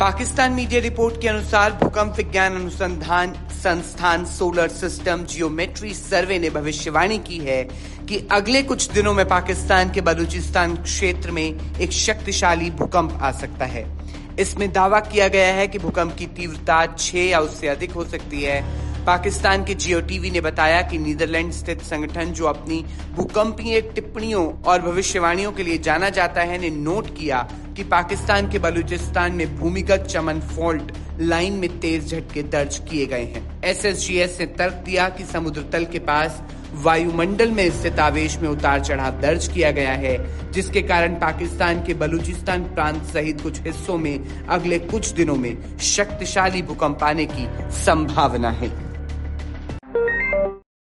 Pakistan media report के अनुसार भूकंप विज्ञान अनुसंधान संस्थान सोलर सिस्टम जियोमेट्री सर्वे ने भविष्यवाणी की है कि अगले कुछ दिनों में पाकिस्तान के बलूचिस्तान क्षेत्र में एक शक्तिशाली भूकंप आ सकता है। इसमें दावा किया गया है कि भूकंप की तीव्रता छह या उससे अधिक हो सकती है। पाकिस्तान के जियो टीवी ने बताया कि नीदरलैंड स्थित संगठन जो अपनी भूकंपीय टिप्पणियों और भविष्यवाणियों के लिए जाना जाता है, ने नोट किया कि पाकिस्तान के बलूचिस्तान में भूमिगत चमन फॉल्ट लाइन में तेज झटके दर्ज किए गए हैं। एसएसजीएस ने तर्क दिया कि समुद्र तल के पास वायुमंडल में स्थित आवेश में उतार चढ़ाव दर्ज किया गया है, जिसके कारण पाकिस्तान के बलूचिस्तान प्रांत सहित कुछ हिस्सों में अगले कुछ दिनों में शक्तिशाली भूकंप आने की संभावना है।